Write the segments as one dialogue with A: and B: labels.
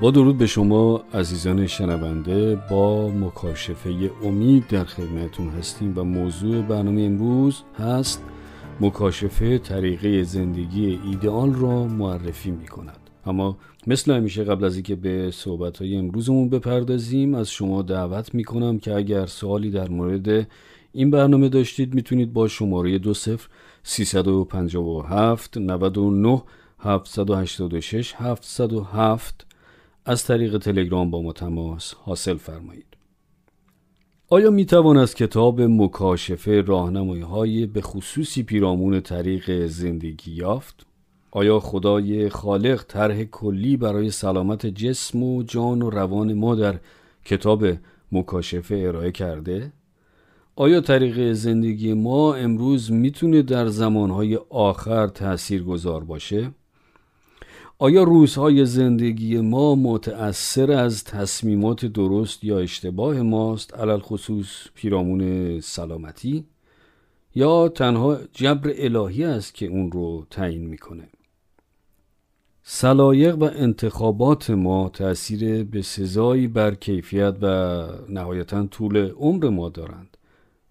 A: با درود به شما عزیزان شنونده با مکاشفه امید در خدمتون هستیم و موضوع برنامه امروز هست مکاشفه طریقه زندگی ایدئال را معرفی می کند اما مثل همیشه قبل از اینکه به صحبت های امروزمون بپردازیم از شما دعوت می کنم که اگر سوالی در مورد این برنامه داشتید می‌تونید با شماره دو صفر 357 99 786 707 از طریق تلگرام با ما تماس حاصل فرمایید. آیا می توان از کتاب مکاشفه راهنمایی های به خصوصی پیرامون طریق زندگی یافت؟ آیا خدای خالق طرح کلی برای سلامت جسم و جان و روان ما در کتاب مکاشفه ارائه کرده؟ آیا طریق زندگی ما امروز می‌تونه در زمانهای آخر تأثیر گذار باشه؟ آیا روزهای زندگی ما متأثر از تصمیمات درست یا اشتباه ماست؟ علل خصوص پیرامون سلامتی. یا تنها جبر الهی است که اون رو تعیین می‌کنه؟ سلایق و انتخابات ما تأثیر به سزایی بر کیفیت و نهایتا طول عمر ما دارند.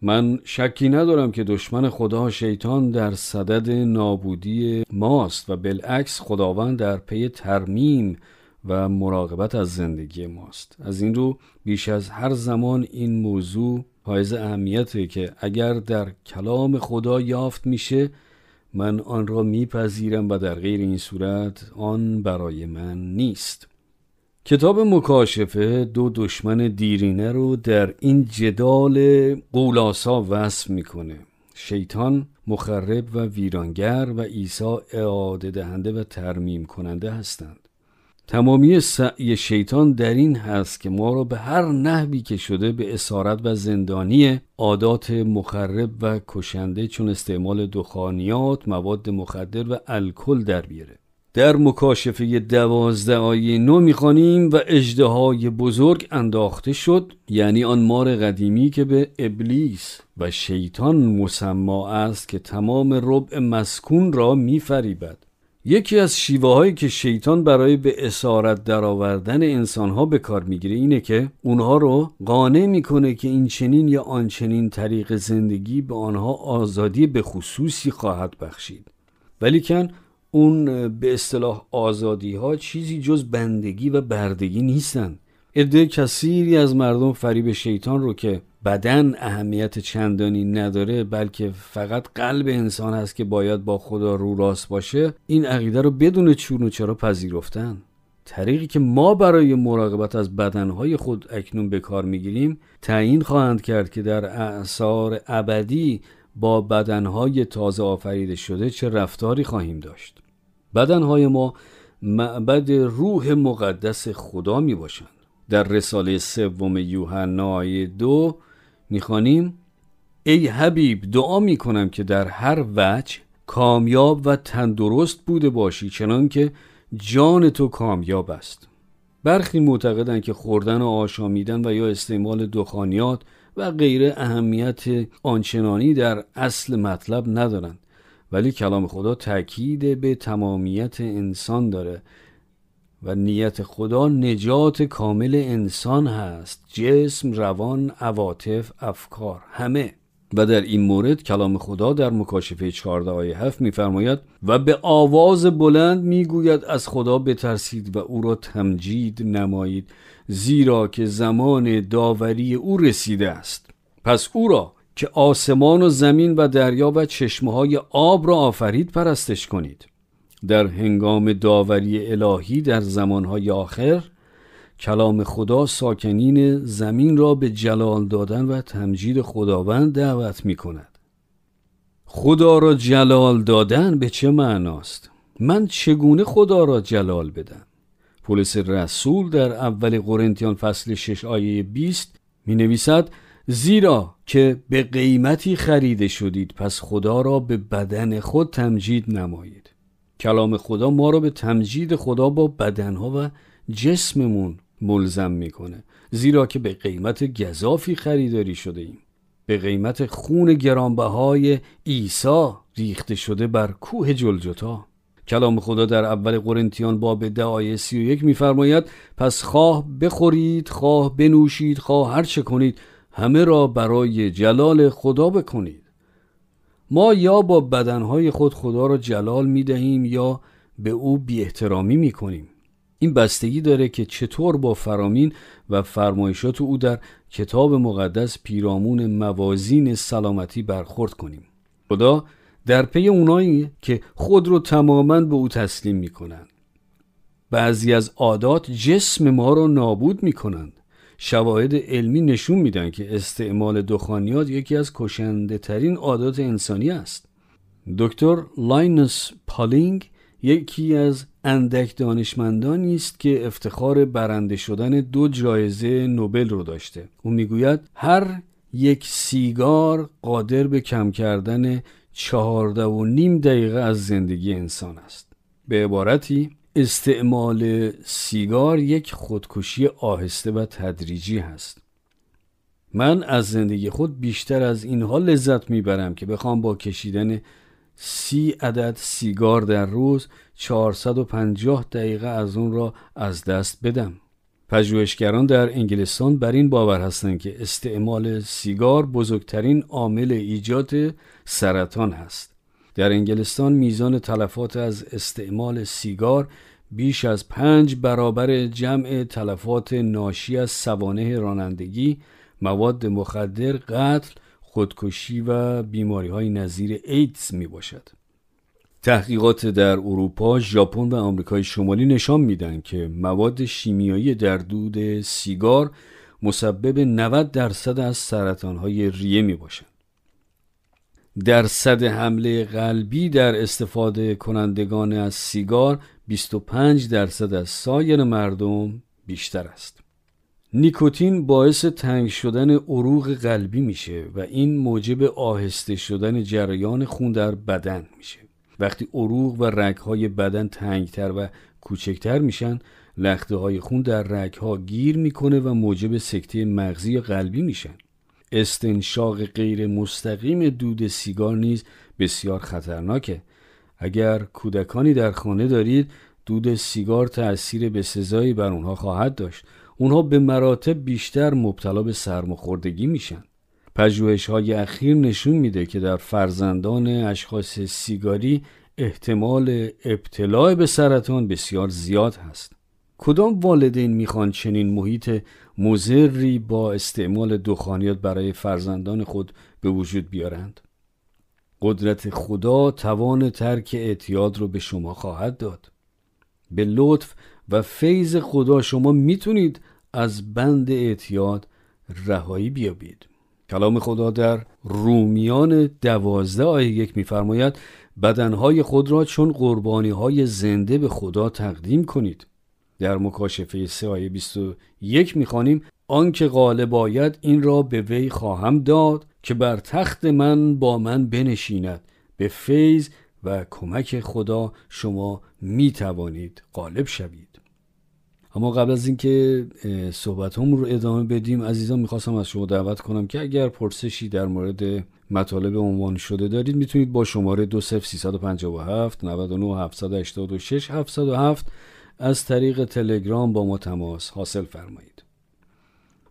A: من شکی ندارم که دشمن خدا شیطان در صدد نابودی ماست و بالعکس خداوند در پی ترمیم و مراقبت از زندگی ماست. از این رو بیش از هر زمان این موضوع حائز اهمیته که اگر در کلام خدا یافت میشه من آن را میپذیرم و در غیر این صورت آن برای من نیست. کتاب مکاشفه دو دشمن دیرینه رو در این جدال قولاسا وصف می‌کنه. شیطان مخرب و ویرانگر و عیسی اعاده دهنده و ترمیم کننده هستند. تمامی سعی شیطان در این هست که ما را به هر نحوی که شده به اسارت و زندانی عادات مخرب و کشنده چون استعمال دخانیات، مواد مخدر و الکل در بیاره. در مکاشفه دوازده آیه نو می‌خوانیم و اجده بزرگ انداخته شد یعنی آن مار قدیمی که به ابلیس و شیطان مسما است که تمام ربع مسکون را میفریبد. یکی از شیوه هایی که شیطان برای به اسارت درآوردن انسان ها به کار می‌گیره اینه که اونها رو قانع می‌کنه که این چنین یا آنچنین طریق زندگی به آنها آزادی به خصوصی خواهد بخشید. ولیکن اون به اصطلاح آزادی ها چیزی جز بندگی و بردگی نیستن. عده کثیری از مردم فریب شیطان رو که بدن اهمیت چندانی نداره بلکه فقط قلب انسان هست که باید با خدا رو راست باشه این عقیده رو بدون چون و چرا پذیرفتن. طریقی که ما برای مراقبت از بدنهای خود اکنون به کار می‌گیریم تعیین خواهند کرد که در اعثار ابدی با بدنهای تازه آفریده شده چه رفتاری خواهیم داشت. بدنهای ما معبد روح مقدس خدا می باشند در رساله سوم یوحنا دو می‌خوانیم ای حبیب دعا می کنم که در هر وجه کامیاب و تندرست بوده باشی چنان که جان تو کامیاب است. برخی معتقدند که خوردن و آشامیدن و یا استعمال دخانیات و غیر اهمیت آنچنانی در اصل مطلب ندارند. ولی کلام خدا تاکید به تمامیت انسان داره و نیت خدا نجات کامل انسان هست. جسم، روان، عواطف، افکار همه. و در این مورد کلام خدا در مکاشفه 14 آیه 7 میفرماید و به آواز بلند می‌گوید از خدا بترسید و او را تمجید نمایید زیرا که زمان داوری او رسیده است. پس او را که آسمان و زمین و دریا و چشمه های آب را آفرید پرستش کنید در هنگام داوری الهی در زمانهای آخر کلام خدا ساکنین زمین را به جلال دادن و تمجید خداوند دعوت می کند خدا را جلال دادن به چه معناست؟ من چگونه خدا را جلال بدم؟ پولس رسول در اول قرنتیان فصل 6 آیه 20 می نویسد زیرا که به قیمتی خریده شدید پس خدا را به بدن خود تمجید نمایید. کلام خدا ما را به تمجید خدا با بدنها و جسممون ملزم می‌کنه. زیرا که به قیمت گذافی خریداری شده ایم. به قیمت خون گرانبهای عیسی ریخته شده بر کوه جلجتا. کلام خدا در اول قرنتیان باب ده آیه سی و یک میفرماید پس خواه بخورید خواه بنوشید خواه هر چه کنید. همه را برای جلال خدا بکنید. ما یا با بدنهای خود خدا را جلال می دهیم یا به او بی احترامی می کنیم. این بستگی داره که چطور با فرامین و فرمایشات او در کتاب مقدس پیرامون موازین سلامتی برخورد کنیم. خدا در پی اونایی که خود رو تماما به او تسلیم می کنند. بعضی از عادات جسم ما را نابود می کنند. شواهد علمی نشون میدن که استعمال دخانیات یکی از کشنده ترین عادات انسانی است. دکتر لاینس پالینگ یکی از اندک دانشمندانی است که افتخار برنده شدن دو جایزه نوبل رو داشته. او می‌گوید هر یک سیگار قادر به کم کردن چهارده و نیم دقیقه از زندگی انسان است. به عبارتی استعمال سیگار یک خودکشی آهسته و تدریجی هست. من از زندگی خود بیشتر از اینها لذت می‌برم که بخوام با کشیدن سی عدد سیگار در روز 450 دقیقه از اون را از دست بدم. پژوهشگران در انگلستان بر این باور هستند که استعمال سیگار بزرگترین عامل ایجاد سرطان هست. در انگلستان میزان تلفات از استعمال سیگار بیش از پنج برابر جمع تلفات ناشی از سوانه رانندگی مواد مخدر قتل خودکشی و بیماری های نظیر ایدز می باشد تحقیقات در اروپا، ژاپن و آمریکای شمالی نشان میدن که مواد شیمیایی در دود سیگار مسبب 90 درصد از سرطان های ریه می باشند. درصد حمله قلبی در استفاده کنندگان از سیگار 25 درصد از سایر مردم بیشتر است. نیکوتین باعث تنگ شدن عروق قلبی میشه و این موجب آهسته شدن جریان خون در بدن میشه. وقتی عروق و رگهای بدن تنگتر و کوچکتر میشن لخته های خون در رگها گیر می‌کنه و موجب سکته مغزی قلبی میشن. استنشاق غیر مستقیم دود سیگار نیز بسیار خطرناکه. اگر کودکانی در خانه دارید دود سیگار تأثیر به سزایی بر اونها خواهد داشت. اونها به مراتب بیشتر مبتلا به سرماخوردگی میشن. پژوهش های اخیر نشون میده که در فرزندان اشخاص سیگاری احتمال ابتلاع به سرطان بسیار زیاد هست. کدام والدین می‌خوان چنین محیط مزری با استعمال دخانیات برای فرزندان خود به وجود بیارند؟ قدرت خدا توان ترک اعتیاد رو به شما خواهد داد. به لطف و فیض خدا شما می‌تونید از بند اعتیاد رهایی بیابید. کلام خدا در رومیان دوازده آیه یک میفرماید بدنهای خود را چون قربانی های زنده به خدا تقدیم کنید. در مکاشفه 3 آیه 21 می‌خوانیم آنکه غالب باید این را به وی خواهم داد که بر تخت من با من بنشیند به فیض و کمک خدا شما می توانید غالب شوید. اما قبل از اینکه صحبت هم رو ادامه بدیم عزیزان می‌خواستم از شما دعوت کنم که اگر پرسشی در مورد مطالب عنوان شده دارید می‌تونید با شماره 20357 99 786 707 از طریق تلگرام با ما تماس حاصل فرمایید.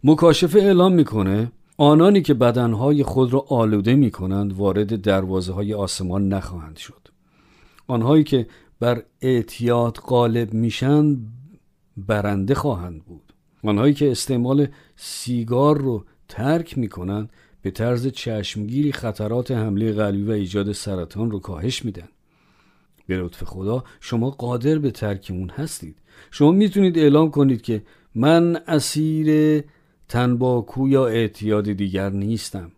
A: مکاشفه اعلام می‌کنه آنانی که بدنهای خود را آلوده می کنند وارد دروازه های آسمان نخواهند شد. آنهایی که بر اعتیاد غالب میشن برنده خواهند بود. آنهایی که استعمال سیگار رو ترک می کنند به طرز چشمگیری خطرات حمله قلبی و ایجاد سرطان رو کاهش میدن به لطف خدا شما قادر به ترک اون هستید. شما می‌تونید اعلام کنید که من اسیر تنباکو یا اعتیاد دیگر نیستم.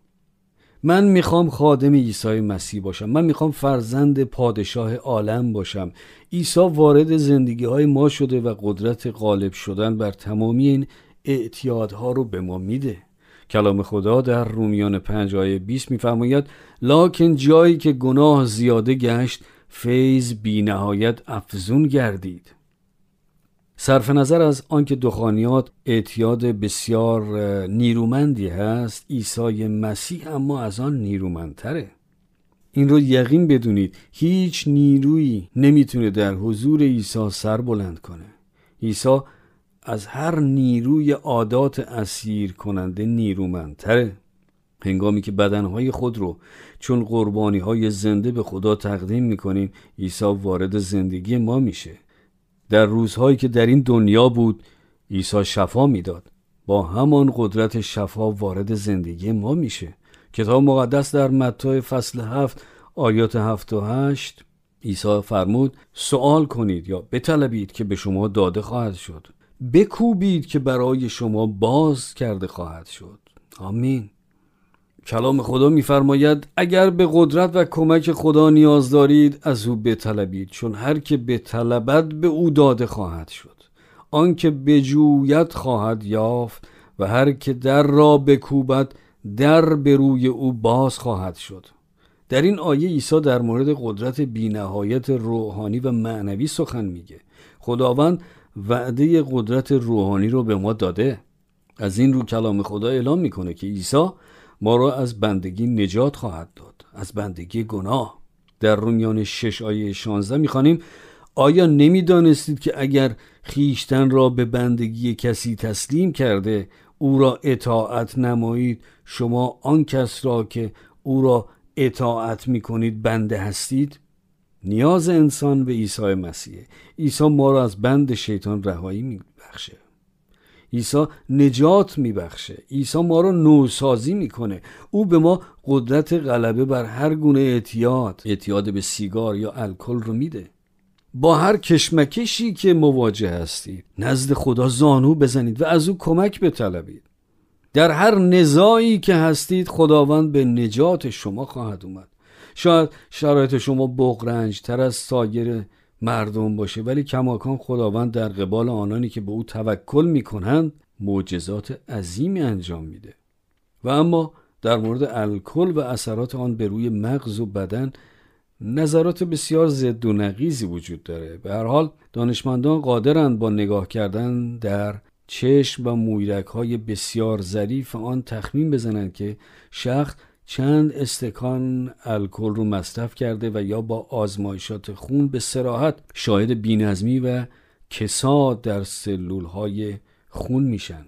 A: من می‌خوام خادم عیسی مسیح باشم. من می‌خوام فرزند پادشاه عالم باشم. عیسی وارد زندگی های ما شده و قدرت غالب شدن بر تمامی این اعتیادها رو به ما میده. کلام خدا در رومیان پنج آیه 20 میفرماید لاکن جایی که گناه زیاده گشت فیض بی نهایت افزون گردید. صرف نظر از آنکه دخانیات اعتیاد بسیار نیرومندی هست عیسی مسیح اما از آن نیرومندتره. این رو یقین بدونید هیچ نیرویی نمی‌تونه در حضور عیسی سر بلند کنه. عیسی از هر نیروی عادات اسیر کننده نیرومندتره. هنگامی که بدنهای خود رو چون قربانی های زنده به خدا تقدیم می‌کنیم عیسی وارد زندگی ما میشه. در روزهایی که در این دنیا بود عیسی شفا می‌داد. با همان قدرت شفا وارد زندگی ما میشه. کتاب مقدس در متی فصل هفت آیات هفت و هشت عیسی فرمود سوال کنید یا بطلبید که به شما داده خواهد شد. بکوبید که برای شما باز کرده خواهد شد. آمین. کلام خدا میفرماید اگر به قدرت و کمک خدا نیاز دارید از او بطلبید چون هر که بطلبد به او داده خواهد شد. آنکه بجوید خواهد یافت و هر که در را بکوبد در به روی او باز خواهد شد. در این آیه عیسی در مورد قدرت بینهایت روحانی و معنوی سخن میگه. خداوند وعده قدرت روحانی رو به ما داده. از این رو کلام خدا اعلام می‌کنه که عیسی ما را از بندگی نجات خواهد داد. از بندگی گناه. در رومیان 6 آیه 16 می‌خوانیم آیا نمی‌دانستید که اگر خیشتن را به بندگی کسی تسلیم کرده او را اطاعت نمایید؟ شما آن کس را که او را اطاعت می‌کنید بنده هستید؟ نیاز انسان به عیسی مسیح. عیسی ما را از بند شیطان رهایی میبخشه. عیسی نجات میبخشه. عیسی ما رو نوسازی می‌کنه. او به ما قدرت غلبه بر هر گونه اعتیاد اعتیاد به سیگار یا الکل رو میده. با هر کشمکشی که مواجه هستید نزد خدا زانو بزنید و از او کمک بطلبید. در هر نزاعی که هستید خداوند به نجات شما خواهد اومد. شاید شرایط شما بغرنج تر از سایر مردم باشه. ولی کماکان خداوند در قبال آنانی که به او توکل می‌کنند معجزات عظیمی انجام میده. و اما در مورد الکل و اثرات آن به روی مغز و بدن نظرات بسیار ضد و نقیزی وجود داره. به هر حال دانشمندان قادرند با نگاه کردن در چشم و مویرک های بسیار ظریف آن تخمین بزنند که شخص چند استکان الکل رو مصرف کرده و یا با آزمایشات خون به صراحت شاهد بینظمی و فساد در سلول های خون میشن.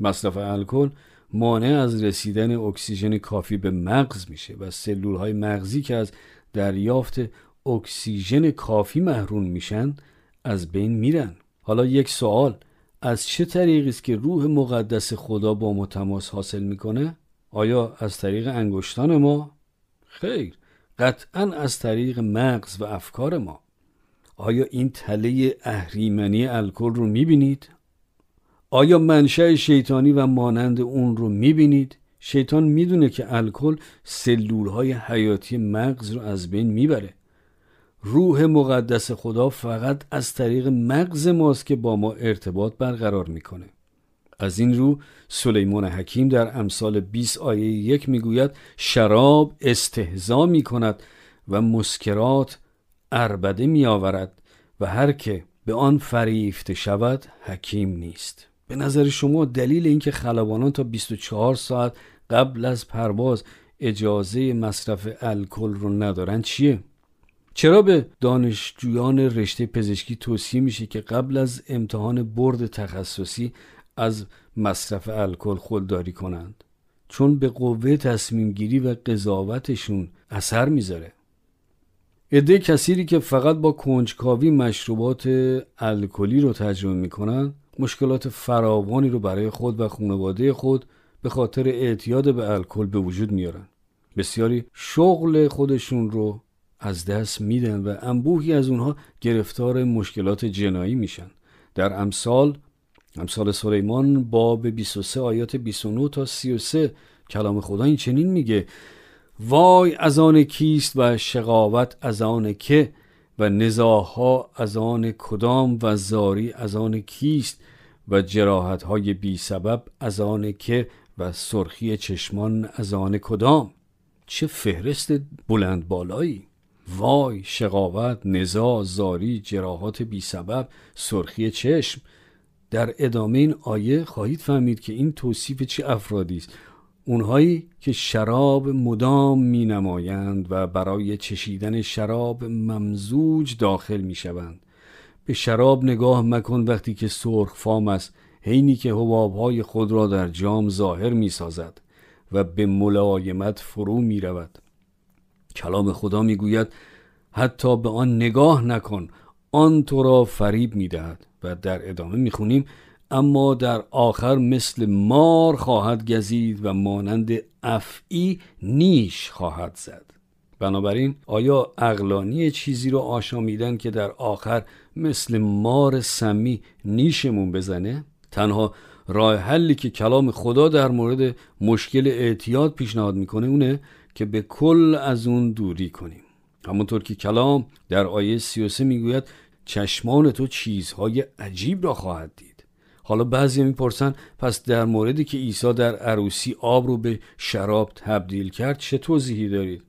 A: مصرف الکل مانع از رسیدن اکسیژن کافی به مغز میشه و سلول های مغزی که از دریافت اکسیژن کافی محروم میشن از بین میرن. حالا یک سوال از چه طریقی است که روح مقدس خدا با ما تماس حاصل می‌کنه؟ آیا از طریق انگشتان ما؟ خیر قطعا از طریق مغز و افکار ما آیا این تله اهریمنی الکل رو می‌بینید؟ آیا منشأ شیطانی و مانند اون رو می‌بینید؟ شیطان می‌دونه که الکل سلول های حیاتی مغز رو از بین می‌بره روح مقدس خدا فقط از طریق مغز ماست که با ما ارتباط برقرار می‌کنه از این رو سلیمان حکیم در امثال 20 آیه یک می‌گوید شراب استهزا می کند و مسکرات اربده می آورد و هر که به آن فریفته شود حکیم نیست به نظر شما دلیل اینکه خلبانان تا 24 ساعت قبل از پرواز اجازه مصرف الکل رو ندارن چیه؟ چرا به دانشجویان رشته پزشکی توصیه میشه که قبل از امتحان برد تخصصی از مصرف الکل خودداری کنند. چون به قوه تصمیم گیری و قضاوتشون اثر می‌ذاره. عده کسیری که فقط با کنجکاوی مشروبات الکلی رو تجربه می‌کنن مشکلات فراوانی رو برای خود و خانواده خود به خاطر اعتیاد به الکل به وجود میارن. بسیاری شغل خودشون رو از دست میدن و انبوهی از اونها گرفتار مشکلات جنایی میشن. در امثال امثال سلیمان باب 23 آیات 29 تا 33 کلام خدا این چنین میگه وای از آن کیست و شقاوت از آن که و نزاها از آن کدام و زاری از آن کیست و جراحت های بی سبب از آن که و سرخی چشمان از آن کدام؟ چه فهرست بلند بالایی! وای شقاوت نزا زاری جراحات بی سبب سرخی چشم در ادامه این آیه خواهید فهمید که این توصیف چه افرادی است. اونهایی که شراب مدام می نمایند و برای چشیدن شراب ممزوج داخل می شوند به شراب نگاه مکن وقتی که سرخ فام است حینی که حبابهای خود را در جام ظاهر می سازد و به ملایمت فرو می رود کلام خدا می گوید حتی به آن نگاه نکن آن تو را فریب می دهد و در ادامه می خونیم اما در آخر مثل مار خواهد گزید و مانند افعی نیش خواهد زد بنابراین آیا اقلانی چیزی رو آشامیدن که در آخر مثل مار سمی نیشمون بزنه؟ تنها راه حلی که کلام خدا در مورد مشکل اعتیاد پیشنهاد می‌کنه اونه که به کل از اون دوری کنیم همونطور که کلام در آیه 33 می‌گوید چشمان تو چیزهای عجیب را خواهد دید. حالا بعضی می‌پرسن پس در موردی که عیسی در عروسی آب رو به شراب تبدیل کرد چه توضیحی دارید؟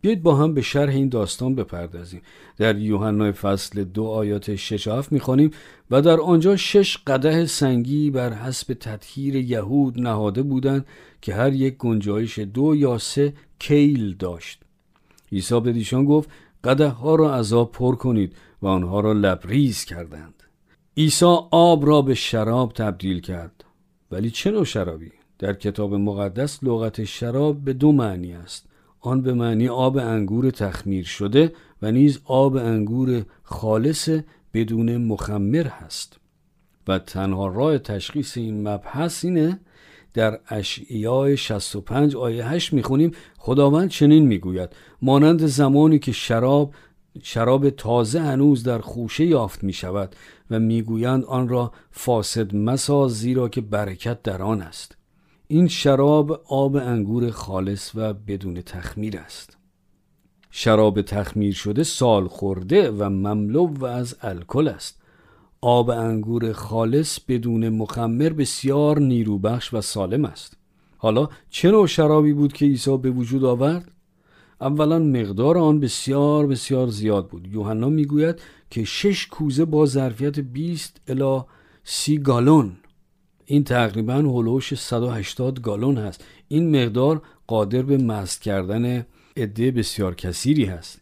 A: بیاید با هم به شرح این داستان بپردازیم. در یوحنا فصل دو آیات 6 و 7 می‌خوانیم و در آنجا شش قده سنگی بر حسب تطهیر یهود نهاده بودند که هر یک گنجایش دو یا سه کیل داشت. عیسی به دیشان گفت قده ها را از آب پر کنید. و آنها را لبریز کردند. عیسی آب را به شراب تبدیل کرد. ولی چه نوع شرابی؟ در کتاب مقدس لغت شراب به دو معنی است. آن به معنی آب انگور تخمیر شده و نیز آب انگور خالص بدون مخمر هست. و تنها راه تشخیص این مبحث اینه در اشعیای 65 آیه 8 می‌خونیم خداوند چنین می‌گوید مانند زمانی که شراب شراب تازه هنوز در خوشه یافت می شود و می‌گویند آن را فاسد مساز زیرا که برکت در آن است. این شراب آب انگور خالص و بدون تخمیر است. شراب تخمیر شده سال خورده و مملو و از الکل است. آب انگور خالص بدون مخمر بسیار نیروبخش و سالم است. حالا چه نوع شرابی بود که عیسی به وجود آورد؟ اولا مقدار آن بسیار بسیار زیاد بود. یوحنا می‌گوید که شش کوزه با ظرفیت 20 الا 30 گالون. این تقریبا هلوش 180 گالون هست. این مقدار قادر به مست کردن عده بسیار کثیری هست.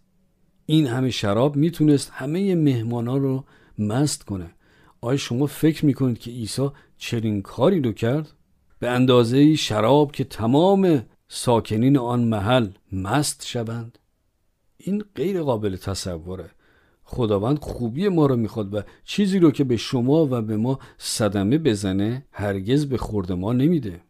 A: این همه شراب می‌تونست همه مهمانا رو مست کنه. آیا شما فکر می‌کنید که عیسی چنین کاری رو کرد؟ به اندازه شراب که تمام ساکنین آن محل مست شوند. این غیر قابل تصوره. خداوند خوبی ما رو می‌خواد و چیزی رو که به شما و به ما صدمه بزنه هرگز به خورد ما نمیده.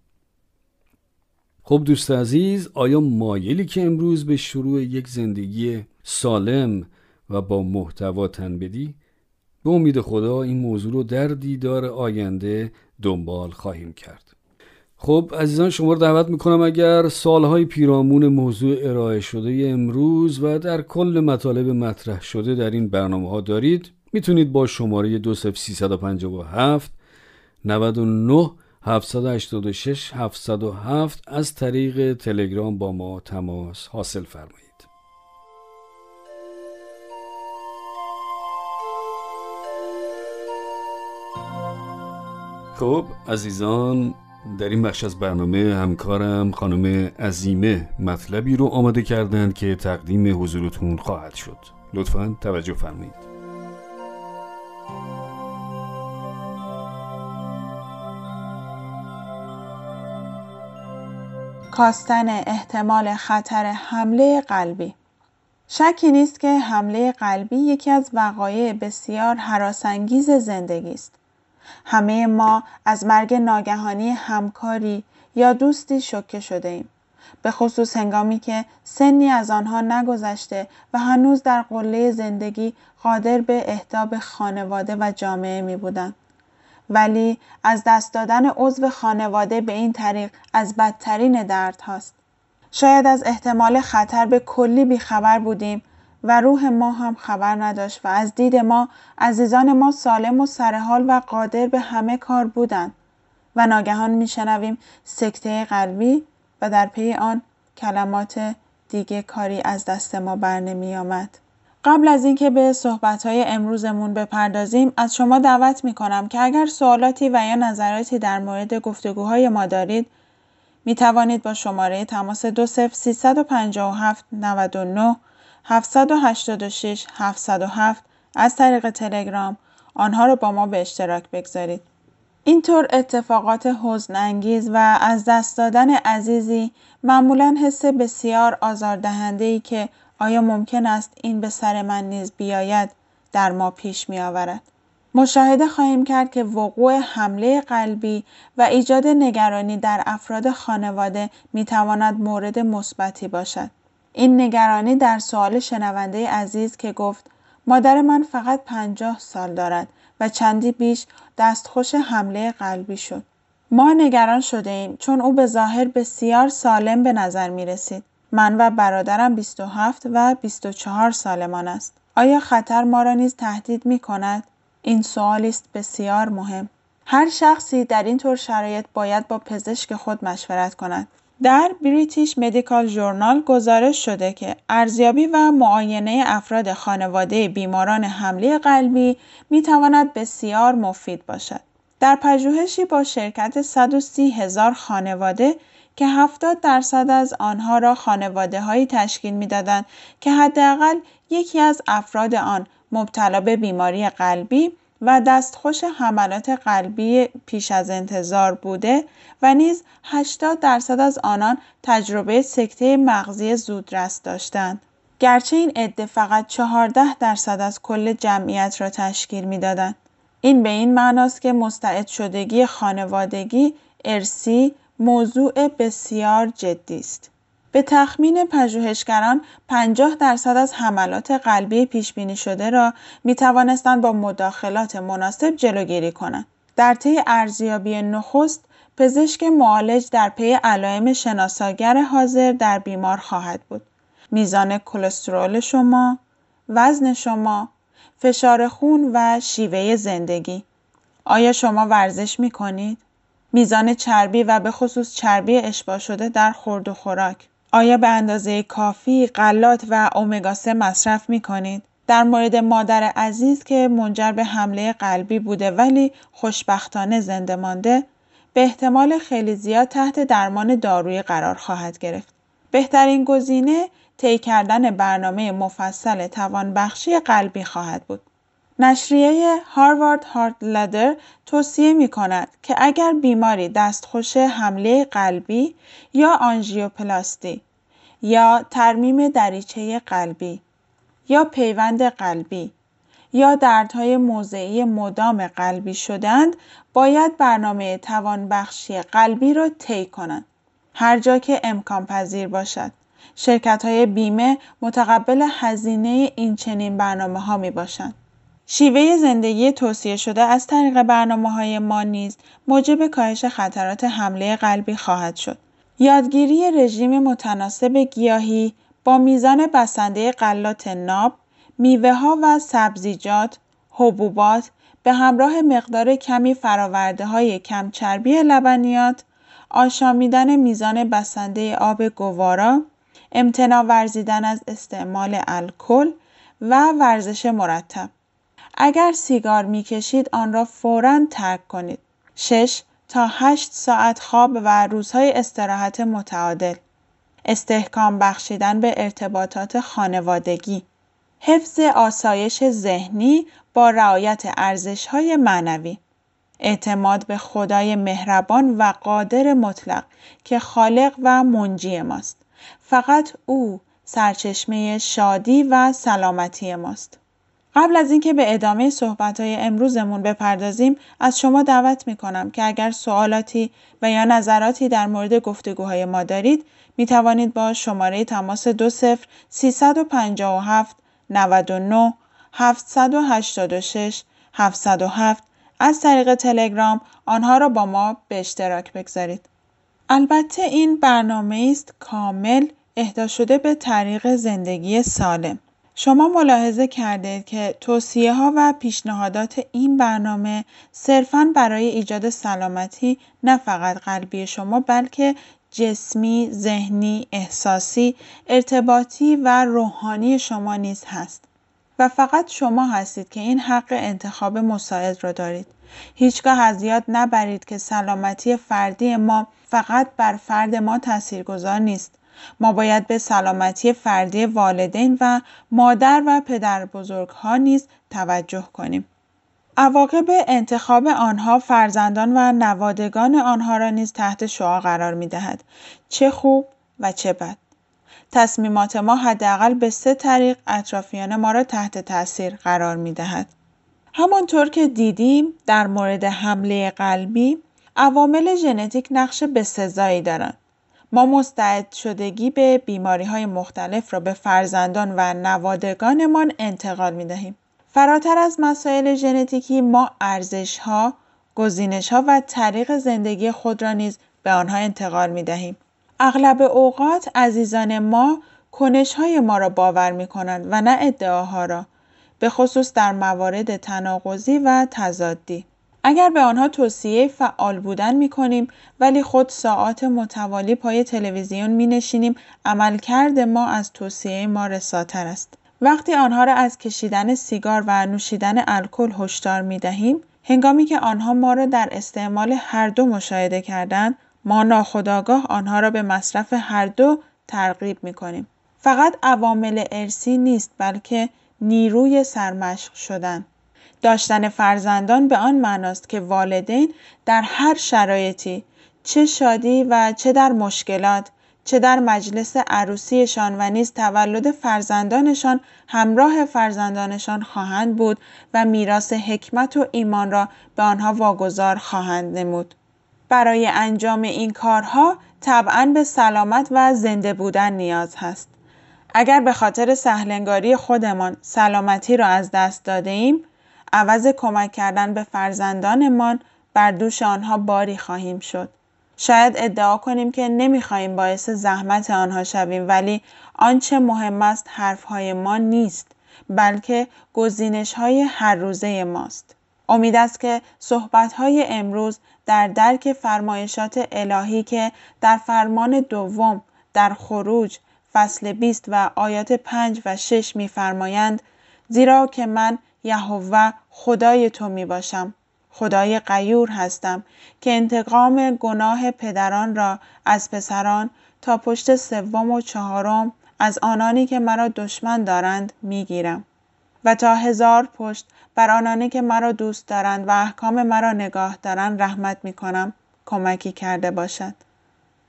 A: خب دوست عزیز آیا مایلی که امروز به شروع یک زندگی سالم و با محتوا تن بدی؟ به امید خدا این موضوع رو در دیدار آینده دنبال خواهیم کرد. خب عزیزان شما رو دعوت می‌کنم اگر سالهای پیرامون موضوع ارائه شده امروز و در کل مطالب مطرح شده در این برنامه ها دارید می‌تونید با شماره 2357 99 786 707 از طریق تلگرام با ما تماس حاصل فرمایید. خب عزیزان در این بخش از برنامه همکارم خانم عزیمه مطلبی رو آماده کردند که تقدیم حضورتون خواهد شد. لطفا توجه فرمایید.
B: کاستن احتمال خطر حمله قلبی. شکی نیست که حمله قلبی یکی از وقایع بسیار حراسانگیز زندگی است. همه ما از مرگ ناگهانی همکاری یا دوستی شوکه شده ایم. به خصوص هنگامی که سنی از آنها نگذشته و هنوز در قله زندگی قادر به اهداب خانواده و جامعه می بودند. ولی از دست دادن عضو خانواده به این طریق از بدترین درد هاست. شاید از احتمال خطر به کلی بیخبر بودیم و روح ما هم خبر نداشت و از دید ما عزیزان ما سالم و سرحال و قادر به همه کار بودند و ناگهان میشنویم سکته قلبی و در پی آن کلمات دیگه کاری از دست ما بر نمی آمد. قبل از اینکه به های امروزمون بپردازیم از شما دعوت می کنم که اگر سوالاتی و یا نظراتی در مورد گفتگوهای ما دارید می توانید با شماره تماس 20357 99 786 707 از طریق تلگرام آنها را با ما به اشتراک بگذارید. اینطور اتفاقات حزن انگیز و از دست دادن عزیزی معمولا حس بسیار آزاردهنده ای که آیا ممکن است این به سر من نیز بیاید در ما پیش می آورد. مشاهده خواهیم کرد که وقوع حمله قلبی و ایجاد نگرانی در افراد خانواده می تواند مورد مثبتی باشد. این نگرانی در سوال شنونده عزیز که گفت مادر من فقط پنجاه سال دارد و چندی بیش دستخوش حمله قلبی شد. ما نگران شده ایم چون او به ظاهر بسیار سالم به نظر می رسید. من و برادرم 27 و 24 سالمان است. آیا خطر ما را نیز تهدید می کند؟ این سوالی است بسیار مهم. هر شخصی در این طور شرایط باید با پزشک خود مشورت کند. در بریتیش مدیکال ژورنال گزارش شده که ارزیابی و معاینه افراد خانواده بیماران حمله قلبی می تواند بسیار مفید باشد. در پژوهشی با شرکت 130 هزار خانواده که 70 درصد از آنها را خانواده هایی تشکیل می‌دادند که حداقل یکی از افراد آن مبتلا به بیماری قلبی و دستخوش حملات قلبی پیش از انتظار بوده و نیز 80 درصد از آنان تجربه سکته مغزی زودرس داشتند. گرچه این عده فقط 14 درصد از کل جمعیت را تشکیل می‌دادند. این به این معناست که مستعد شدگی خانوادگی ارسی موضوع بسیار جدی است. به تخمین پژوهشگران 50 درصد از حملات قلبی پیش بینی شده را می توانستند با مداخلات مناسب جلوگیری کنند. در طی ارزیابی نخست پزشک معالج در پی علائم شناساگر حاضر در بیمار خواهد بود. میزان کلسترول شما، وزن شما، فشار خون و شیوه زندگی. آیا شما ورزش می کنید؟ میزان چربی و به خصوص چربی اشباع شده در خورد و خوراک آیا به اندازه کافی غلات و اومگا 3 مصرف می کنید؟ در مورد مادر عزیز که منجر به حمله قلبی بوده ولی خوشبختانه زنده مانده به احتمال خیلی زیاد تحت درمان دارویی قرار خواهد گرفت. بهترین گزینه طی کردن برنامه مفصل توانبخشی قلبی خواهد بود. نشریه هاروارد هارت لدر توصیه می کند که اگر بیماری دستخوش حمله قلبی یا آنژیوپلاستی یا ترمیم دریچه قلبی یا پیوند قلبی یا دردهای موضعی مدام قلبی شدند باید برنامه توانبخشی قلبی را طی کنند. هر جا که امکان پذیر باشد. شرکت های بیمه متقبل هزینه این چنین برنامه ها می باشند شیوه زندگی توصیه شده از طریق برنامه های ما نیز موجب کاهش خطرات حمله قلبی خواهد شد. یادگیری رژیم متناسب گیاهی با میزان بسنده غلات ناب، میوه ها و سبزیجات، حبوبات به همراه مقدار کمی فراورده های کم چربی لبنیات، آشامیدن میزان بسنده آب گوارا، امتناع ورزیدن از استعمال الکل و ورزش مرتب اگر سیگار می کشید آن را فورا ترک کنید. 6 تا 8 ساعت خواب و روزهای استراحت متعادل. استحکام بخشیدن به ارتباطات خانوادگی. حفظ آسایش ذهنی با رعایت ارزشهای معنوی. اعتماد به خدای مهربان و قادر مطلق که خالق و منجی ماست. فقط او سرچشمه شادی و سلامتی ماست. قبل از اینکه به ادامه های امروزمون بپردازیم از شما دعوت می کنم که اگر سوالاتی و یا نظراتی در مورد گفتگوهای ما دارید می توانید با شماره تماس 20 357 99 786 707 از طریق تلگرام آنها را با ما به اشتراک بگذارید. البته این برنامه است کامل اهدا شده به طریق زندگی سالم. شما ملاحظه کردید که توصیه ها و پیشنهادات این برنامه صرفاً برای ایجاد سلامتی نه فقط قلبی شما بلکه جسمی، ذهنی، احساسی، ارتباطی و روحانی شما نیز هست. و فقط شما هستید که این حق انتخاب مساعد را دارید. هیچگاه از یاد نبرید که سلامتی فردی ما فقط بر فرد ما تاثیرگذار نیست. ما باید به سلامتی فردی والدین و مادر و پدر بزرگ ها نیز توجه کنیم. عواقب انتخاب آنها فرزندان و نوادگان آنها را نیز تحت شعا قرار می دهد. چه خوب و چه بد. تصمیمات ما حداقل به سه طریق اطرافیان ما را تحت تاثیر قرار می دهد. همانطور که دیدیم در مورد حمله قلبی عوامل ژنتیک نقش بسزایی دارند. ما مستعد شدگی به بیماری های مختلف را به فرزندان و نوادگانمان انتقال می دهیم. فراتر از مسائل ژنتیکی ما ارزش ها، گزینش ها و طریق زندگی خود را نیز به آنها انتقال می دهیم. اغلب اوقات عزیزان ما کنش های ما را باور می کنند و نه ادعاها را به خصوص در موارد تناقضی و تضادی. اگر به آنها توصیه فعال بودن می کنیم ولی خود ساعات متوالی پای تلویزیون می نشینیم عملکرد ما از توصیه ما رساتر است. وقتی آنها را از کشیدن سیگار و نوشیدن الکل هشدار می دهیم هنگامی که آنها ما را در استعمال هر دو مشاهده کردند ما ناخداگاه آنها را به مصرف هر دو ترغیب می کنیم. فقط عوامل ارسی نیست بلکه نیروی سرمشق شدن. داشتن فرزندان به آن معناست که والدین در هر شرایطی چه شادی و چه در مشکلات چه در مجلس عروسیشان و نیز تولد فرزندانشان همراه فرزندانشان خواهند بود و میراث حکمت و ایمان را به آنها واگذار خواهند نمود. برای انجام این کارها طبعا به سلامت و زنده بودن نیاز هست. اگر به خاطر سهلنگاری خودمان سلامتی را از دست داده ایم، عوض کمک کردن به فرزندانمان بر دوش آنها باری خواهیم شد. شاید ادعا کنیم که نمی‌خواهیم باعث زحمت آنها شویم ولی آنچه مهم است حرفهای ما نیست بلکه گزینش های هر روزه ماست. امید است که صحبت های امروز در درک فرمایشات الهی که در فرمان دوم در خروج فصل 20 و آیات 5 و 6 میفرمایند زیرا که من یهوه خدای تو می باشم. خدای غیور هستم که انتقام گناه پدران را از پسران تا پشت سوم و چهارم از آنانی که مرا دشمن دارند می‌گیرم و تا هزار پشت بر آنانی که مرا دوست دارند و احکام مرا نگاه دارند رحمت می کنم. کمکی کرده باشد.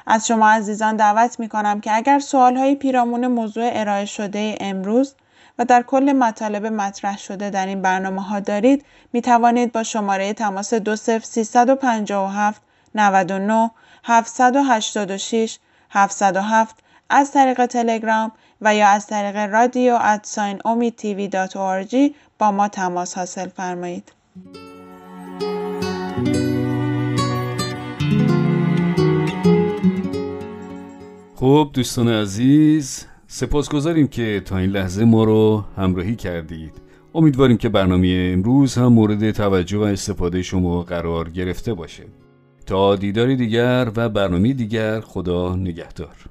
B: از شما عزیزان دعوت می کنم که اگر سوال های پیرامون موضوع ارائه شده امروز و در کل مطالب مطرح شده در این برنامه ها دارید می توانید با شماره تماس 20357 99 786 707 از طریق تلگرام و یا از طریق رادیو ادساین با ما تماس حاصل فرمایید.
A: خب دوستان عزیز سپاسگزاریم که تا این لحظه ما رو همراهی کردید. امیدواریم که برنامه امروز هم مورد توجه و استفاده شما قرار گرفته باشه. تا دیداری دیگر و برنامه دیگر خدا نگهدار.